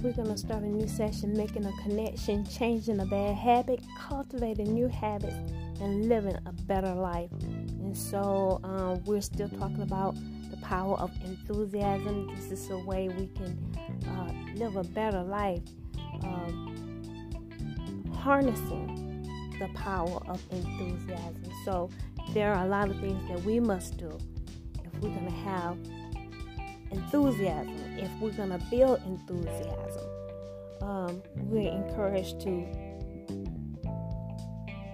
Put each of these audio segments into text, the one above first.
we're going to start a new session, making a connection, changing a bad habit, cultivating new habits, and living a better life. And so um, we're still talking about the power of enthusiasm. This is a way we can uh, live a better life, um, harnessing the power of enthusiasm. So there are a lot of things that we must do if we're going to have enthusiasm, if we're going to build enthusiasm. Um, we're encouraged to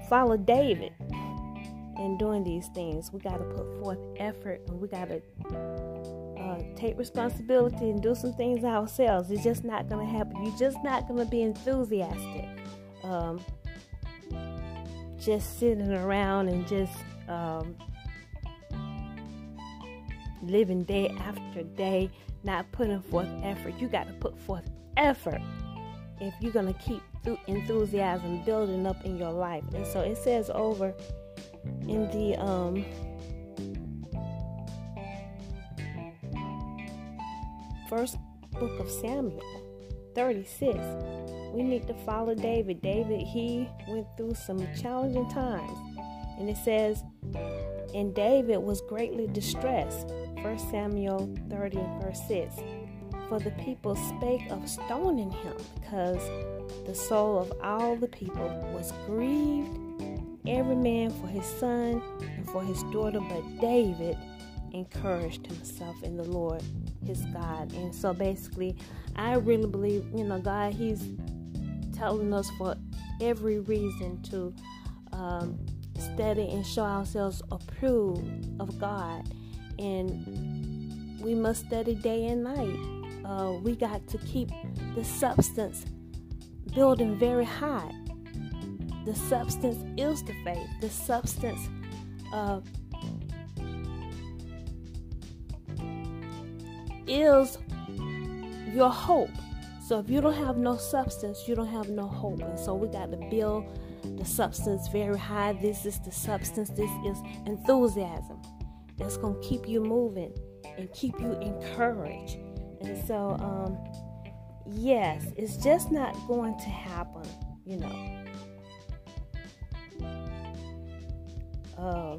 follow David in doing these things. We got to put forth effort and we got to uh, take responsibility and do some things ourselves. It's just not going to happen. You're just not going to be enthusiastic. Um, just sitting around and just um, living day after day, not putting forth effort. You got to put forth effort if you're going to keep enthusiasm building up in your life. And so it says over in the um, first book of Samuel 36 we need to follow David. David, he went through some challenging times. And it says, and David was greatly distressed. 1 Samuel 30 verse 6. For the people spake of stoning him, because the soul of all the people was grieved, every man for his son and for his daughter, but David encouraged himself in the Lord his God. And so basically, I really believe, you know, God, He's telling us for every reason to um, study and show ourselves approved of God. And we must study day and night. Uh, we got to keep the substance building very high. The substance is the faith. The substance uh, is your hope. So if you don't have no substance, you don't have no hope. And so we got to build the substance very high. This is the substance. This is enthusiasm. That's going to keep you moving and keep you encouraged. And so, um, yes, it's just not going to happen, you know. Um,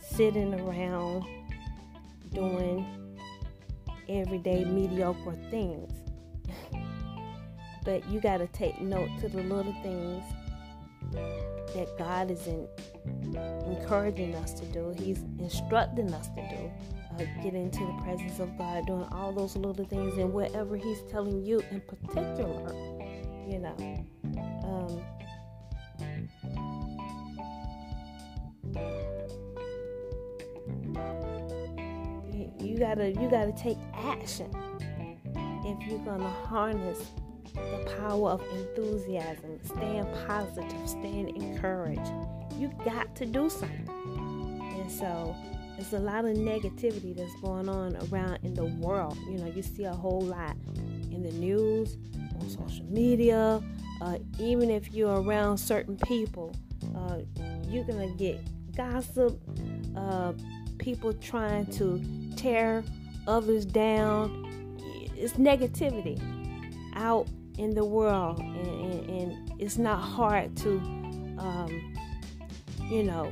sitting around doing everyday mediocre things. but you got to take note to the little things that God is in, encouraging us to do. He's instructing us to do. Uh, get into the presence of God, doing all those little things, and whatever He's telling you in particular, you know. Um, you gotta you gotta take action if you're gonna harness the power of enthusiasm staying positive staying encouraged you got to do something and so there's a lot of negativity that's going on around in the world you know you see a whole lot in the news on social media uh, even if you're around certain people uh, you're gonna get gossip uh, people trying to tear others down. It's negativity out in the world, and, and, and it's not hard to, um, you know,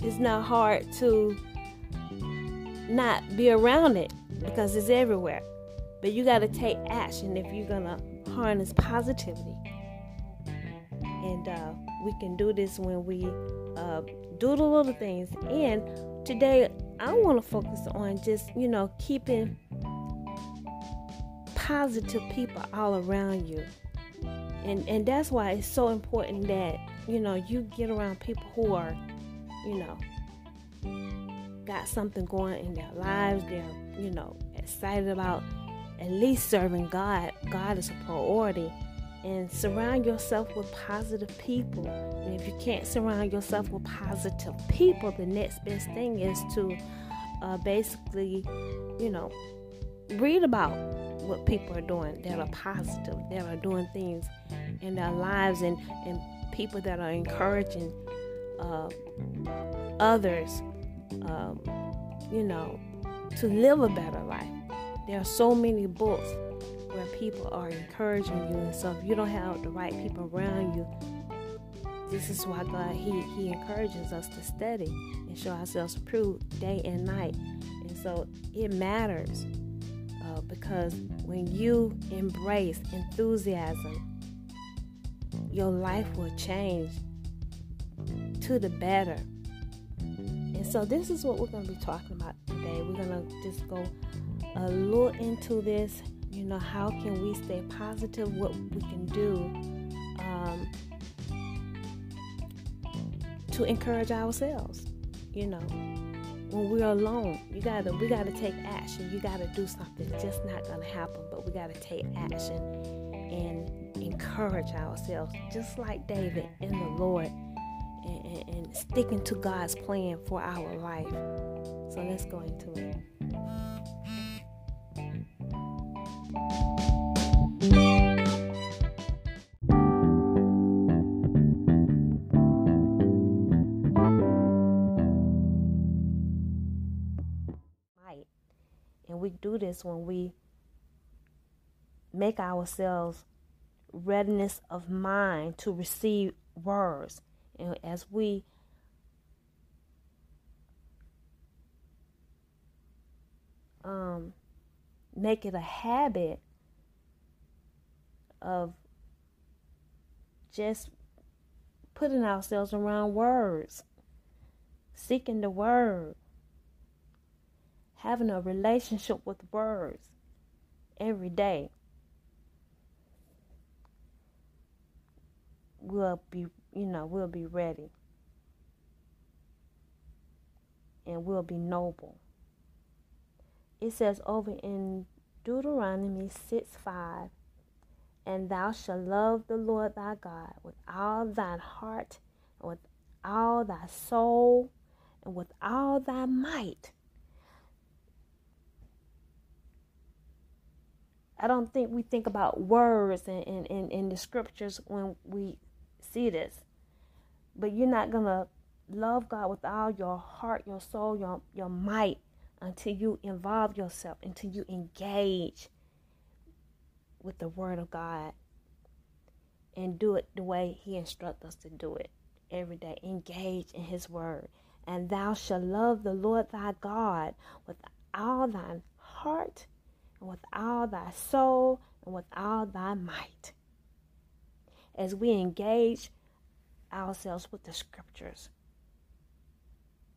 it's not hard to not be around it because it's everywhere. But you got to take action if you're going to harness positivity. And uh, we can do this when we uh, do the little things. And today, I want to focus on just, you know, keeping positive people all around you. And, and that's why it's so important that, you know, you get around people who are, you know, got something going in their lives. They're, you know, excited about at least serving God. God is a priority and surround yourself with positive people. And if you can't surround yourself with positive people, the next best thing is to uh, basically, you know, read about what people are doing that are positive, that are doing things in their lives, and, and people that are encouraging uh, others, um, you know, to live a better life. There are so many books where people are encouraging you, and so if you don't have the right people around you, this is why God He He encourages us to study and show ourselves approved day and night. And so it matters uh, because when you embrace enthusiasm, your life will change to the better. And so this is what we're going to be talking about today. We're going to just go a little into this. You know, how can we stay positive? What we can do. Um, to encourage ourselves. You know, when we're alone, you gotta we gotta take action. You gotta do something. It's just not gonna happen, but we gotta take action and encourage ourselves, just like David in the Lord, and, and, and sticking to God's plan for our life. So let's go into it. Do this when we make ourselves readiness of mind to receive words. And as we um, make it a habit of just putting ourselves around words, seeking the word, having a relationship with words every day we'll be you know we'll be ready and we'll be noble. It says over in deuteronomy 6 5 and thou shalt love the lord thy god with all thine heart and with all thy soul and with all thy might I don't think we think about words in, in, in, in the scriptures when we see this. But you're not going to love God with all your heart, your soul, your, your might until you involve yourself, until you engage with the Word of God and do it the way He instructs us to do it every day. Engage in His Word. And thou shalt love the Lord thy God with all thine heart and with all thy soul and with all thy might. As we engage ourselves with the scriptures,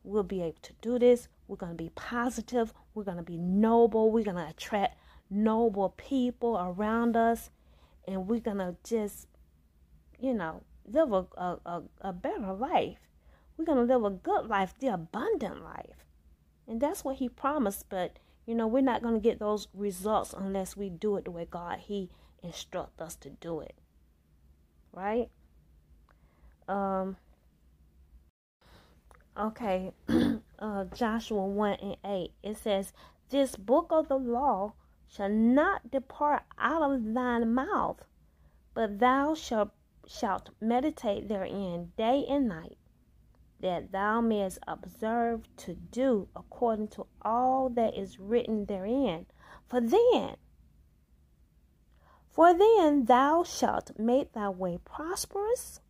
we'll be able to do this. We're going to be positive. We're going to be noble. We're going to attract noble people around us. And we're going to just, you know, live a, a, a better life. We're going to live a good life, the abundant life. And that's what he promised. But you know, we're not going to get those results unless we do it the way God He instruct us to do it. Right? Um Okay, uh, Joshua 1 and 8. It says, This book of the law shall not depart out of thine mouth, but thou shalt, shalt meditate therein day and night, that thou mayest observe to do according to all that is written therein. For then, for then thou shalt make thy way prosperous,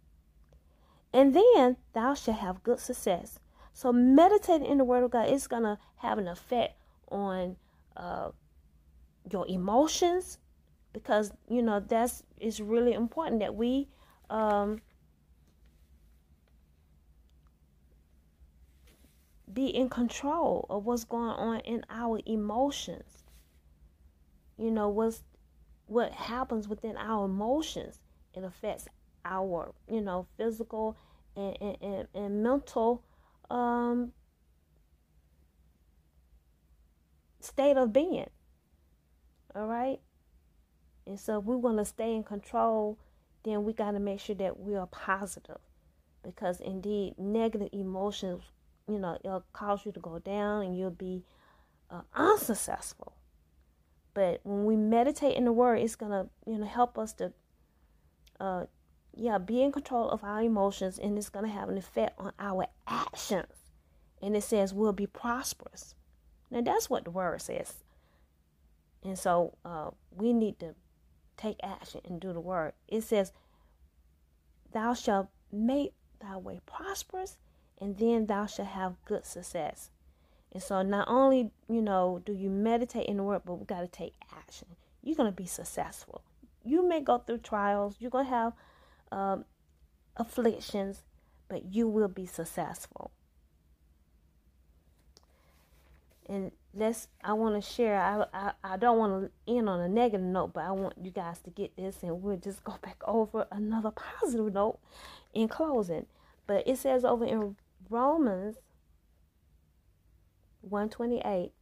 and then thou shalt have good success. So meditating in the Word of God is gonna have an effect on uh, your emotions, because you know that's it's really important that we um, be in control of what's going on in our emotions. You know, what's what happens within our emotions. It affects our, you know, physical and, and, and, and mental um, state of being. All right? And so if we want to stay in control, then we got to make sure that we are positive. Because indeed, negative emotions you know, it'll cause you to go down and you'll be uh, unsuccessful. But when we meditate in the Word, it's gonna, you know, help us to, uh, yeah, be in control of our emotions, and it's gonna have an effect on our actions. And it says we'll be prosperous. Now that's what the word says. And so uh, we need to take action and do the word. It says, Thou shalt make thy way prosperous, and then thou shalt have good success. And so not only, you know, do you meditate in the word, but we got to take action. You're going to be successful. You may go through trials, you're going to have um, afflictions, but you will be successful. And let's I want to share I, I I don't want to end on a negative note, but I want you guys to get this and we'll just go back over another positive note in closing. But it says over in Romans 128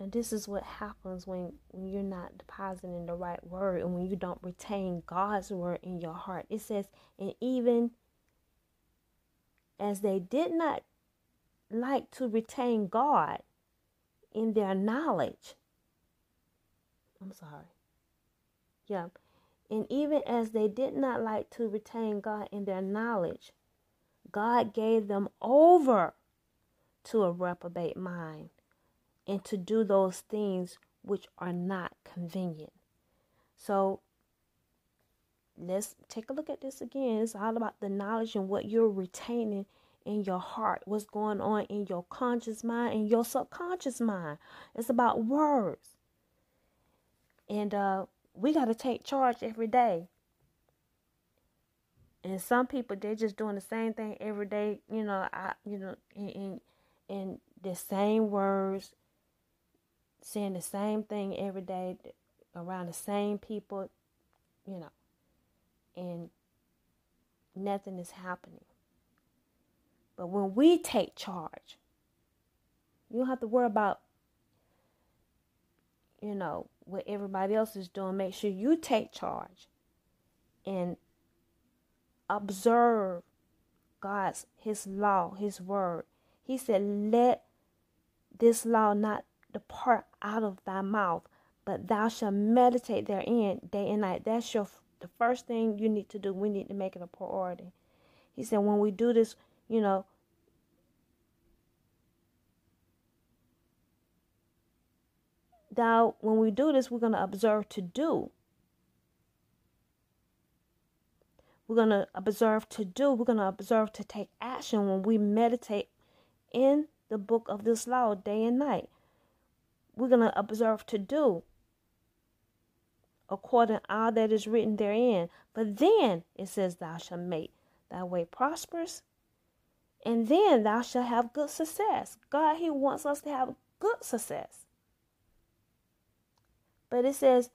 And this is what happens when, when you're not depositing the right word and when you don't retain God's word in your heart. It says, and even as they did not like to retain God in their knowledge. I'm sorry. Yeah. And even as they did not like to retain God in their knowledge, God gave them over to a reprobate mind and to do those things which are not convenient. So let's take a look at this again. It's all about the knowledge and what you're retaining in your heart, what's going on in your conscious mind and your subconscious mind. It's about words. And uh, we got to take charge every day. And some people they're just doing the same thing every day, you know, I you know, in in the same words saying the same thing every day around the same people, you know, and nothing is happening. But when we take charge, you don't have to worry about, you know, what everybody else is doing. Make sure you take charge and observe God's, His law, His word. He said, Let this law not depart out of thy mouth, but thou shalt meditate therein day and night. That's your the first thing you need to do. We need to make it a priority. He said, when we do this, you know, thou when we do this, we're going to observe to do. We're going to observe to do. We're going to observe to take action when we meditate in the book of this law day and night we're going to observe to do according to all that is written therein. But then it says, Thou shalt make thy way prosperous, and then thou shalt have good success. God, He wants us to have good success. But it says,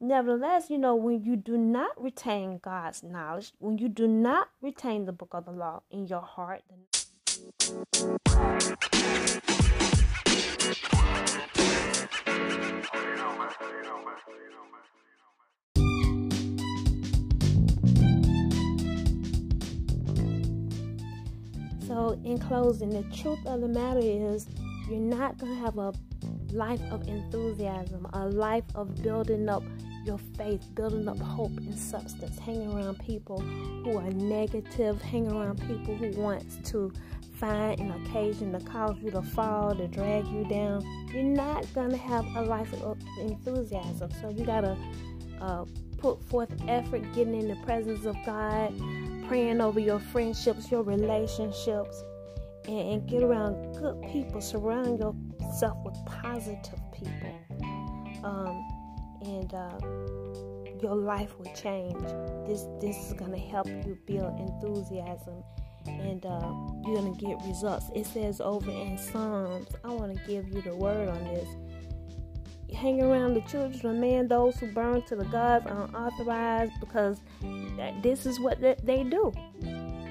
Nevertheless, you know, when you do not retain God's knowledge, when you do not retain the book of the law in your heart, so, in closing, the truth of the matter is you're not going to have a life of enthusiasm, a life of building up your faith, building up hope and substance, hanging around people who are negative, hanging around people who want to find an occasion to cause you to fall, to drag you down. You're not to have a life of enthusiasm. So you got to uh, put forth effort getting in the presence of God, praying over your friendships, your relationships, and, and get around good people. Surround yourself with positive people. Um, and uh, your life will change. This this is gonna help you build enthusiasm, and uh, you're gonna get results. It says over in Psalms. I want to give you the word on this. Hang around the children of man, those who burn to the gods are unauthorized, because this is what they do.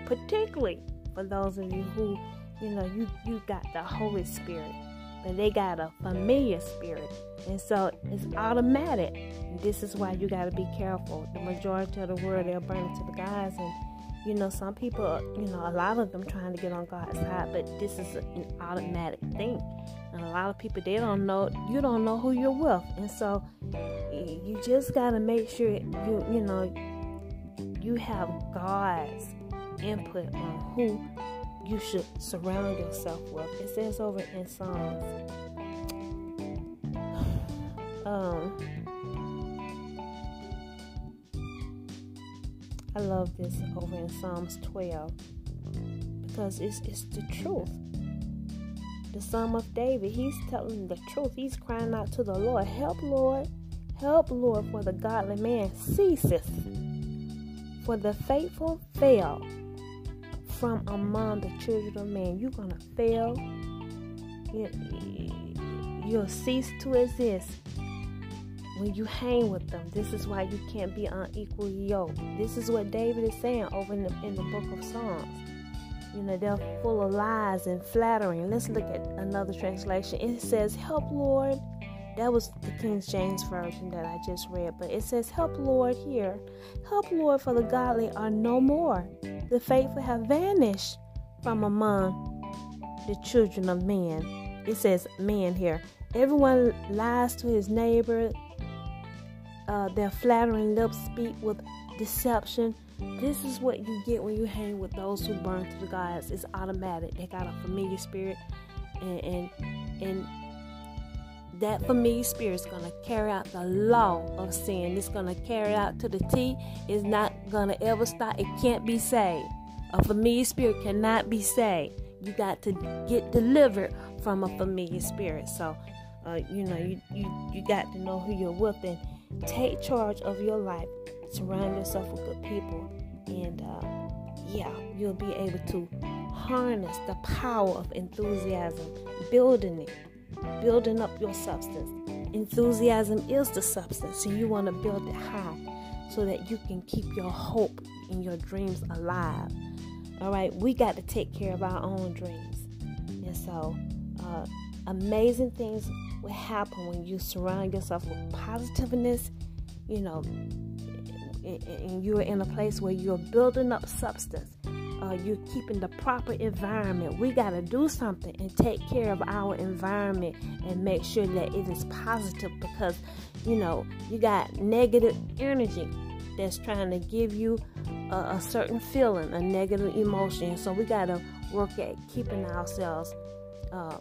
Particularly for those of you who, you know, you you got the Holy Spirit but they got a familiar spirit. And so it's automatic. This is why you got to be careful. The majority of the world, they're burning to the guys. And, you know, some people, you know, a lot of them trying to get on God's side, but this is an automatic thing. And a lot of people, they don't know, you don't know who you're with. And so you just got to make sure you, you know, you have God's input on who you should surround yourself with. It says over in Psalms. Um, I love this over in Psalms 12 because it's, it's the truth. The Psalm of David, he's telling the truth. He's crying out to the Lord, Help, Lord. Help, Lord, for the godly man ceaseth. For the faithful fail from among the children of men. You're going to fail. You'll cease to exist when you hang with them. This is why you can't be unequally yoked. This is what David is saying over in the, in the book of Psalms. You know, they're full of lies and flattering. Let's look at another translation. It says, Help, Lord. That was the King James Version that I just read. But it says, Help, Lord, here. Help, Lord, for the godly are no more. The faithful have vanished from among the children of men. It says, man here. Everyone lies to his neighbor. Uh, their flattering lips speak with deception. This is what you get when you hang with those who burn to the gods. It's automatic. They got a familiar spirit, and and, and that familiar spirit is going to carry out the law of sin. It's going to carry out to the T. It's not to ever stop. It can't be saved. A familiar spirit cannot be saved. You got to get delivered from a familiar spirit. So, uh, you know, you, you, you got to know who you're with and take charge of your life. Surround yourself with good people. And uh, yeah, you'll be able to harness the power of enthusiasm, building it building up your substance. Enthusiasm is the substance, and you want to build it high so that you can keep your hope and your dreams alive. All right, we got to take care of our own dreams. And so, uh, amazing things will happen when you surround yourself with positiveness, you know, and you're in a place where you're building up substance uh, you're keeping the proper environment. We got to do something and take care of our environment and make sure that it is positive because, you know, you got negative energy that's trying to give you a, a certain feeling, a negative emotion. So we got to work at keeping ourselves uh,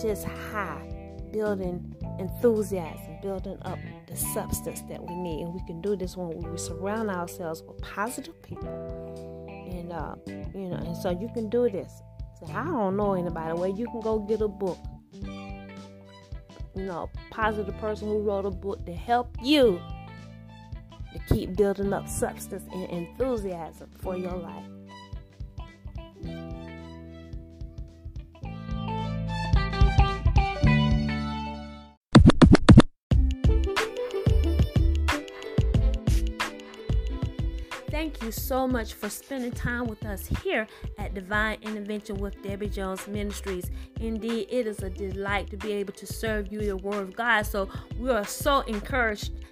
just high, building enthusiasm, building up the substance that we need. And we can do this when we surround ourselves with positive people and uh, you know, and so you can do this. So I don't know anybody. Well, you can go get a book. You know, positive person who wrote a book to help you to keep building up substance and enthusiasm for your life. You so much for spending time with us here at Divine Intervention with Debbie Jones Ministries. Indeed, it is a delight to be able to serve you the Word of God. So we are so encouraged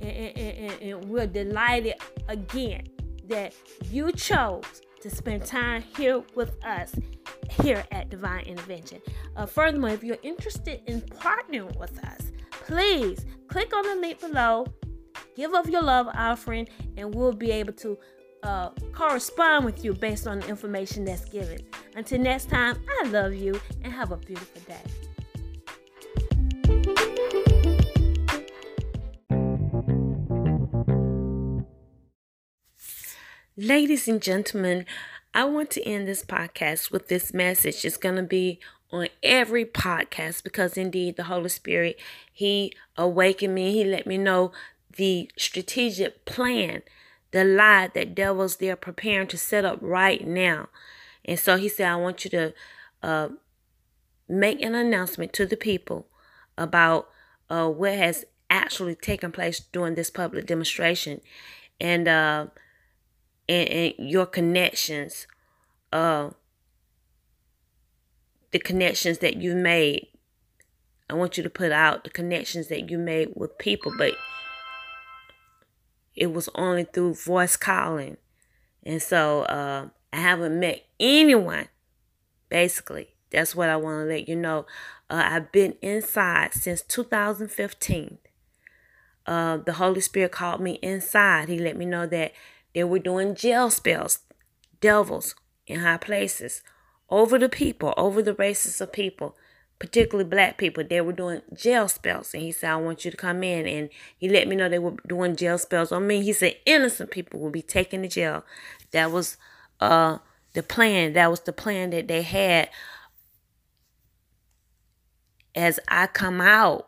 and, and, and, we're delighted again that you chose to spend time here with us here at Divine Intervention. Uh, furthermore, if you're interested in partnering with us, please click on the link below, give of your love offering, and we'll be able to uh, correspond with you based on the information that's given. Until next time, I love you and have a beautiful day. Ladies and gentlemen, I want to end this podcast with this message. It's going to be on every podcast because indeed the Holy Spirit, He awakened me. He let me know the strategic plan, the lie that devils they're preparing to set up right now. And so He said, I want you to uh, make an announcement to the people about uh, what has actually taken place during this public demonstration. And uh, and, and your connections uh the connections that you made. I want you to put out the connections that you made with people, but it was only through voice calling. And so uh, I haven't met anyone, basically. That's what I want to let you know. Uh, I've been inside since 2015. Uh, the Holy Spirit called me inside. He let me know that they were doing jail spells, devils in high places, over the people, over the races of people particularly black people, they were doing jail spells. And he said, I want you to come in. And he let me know they were doing jail spells on me. He said, innocent people will be taken to jail. That was uh, the plan. That was the plan that they had. As I come out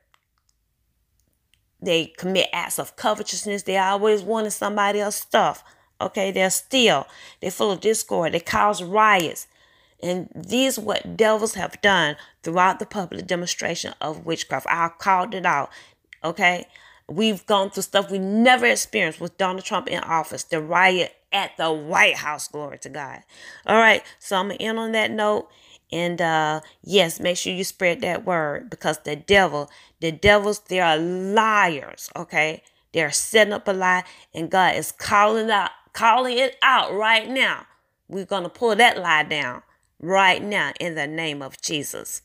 they commit acts of covetousness. They always wanting somebody else's stuff. Okay, they're still. They're full of discord. They cause riots. And these what devils have done throughout the public demonstration of witchcraft. I called it out. Okay. We've gone through stuff we never experienced with Donald Trump in office. The riot at the White House. Glory to God. All right. So I'm going to end on that note. And uh, yes, make sure you spread that word because the devil, the devils, they are liars. Okay, they're setting up a lie, and God is calling out, calling it out right now. We're gonna pull that lie down right now in the name of Jesus.